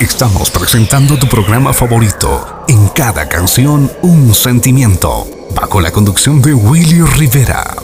Estamos presentando tu programa favorito. En cada canción, un sentimiento. Bajo la conducción de Willy Rivera.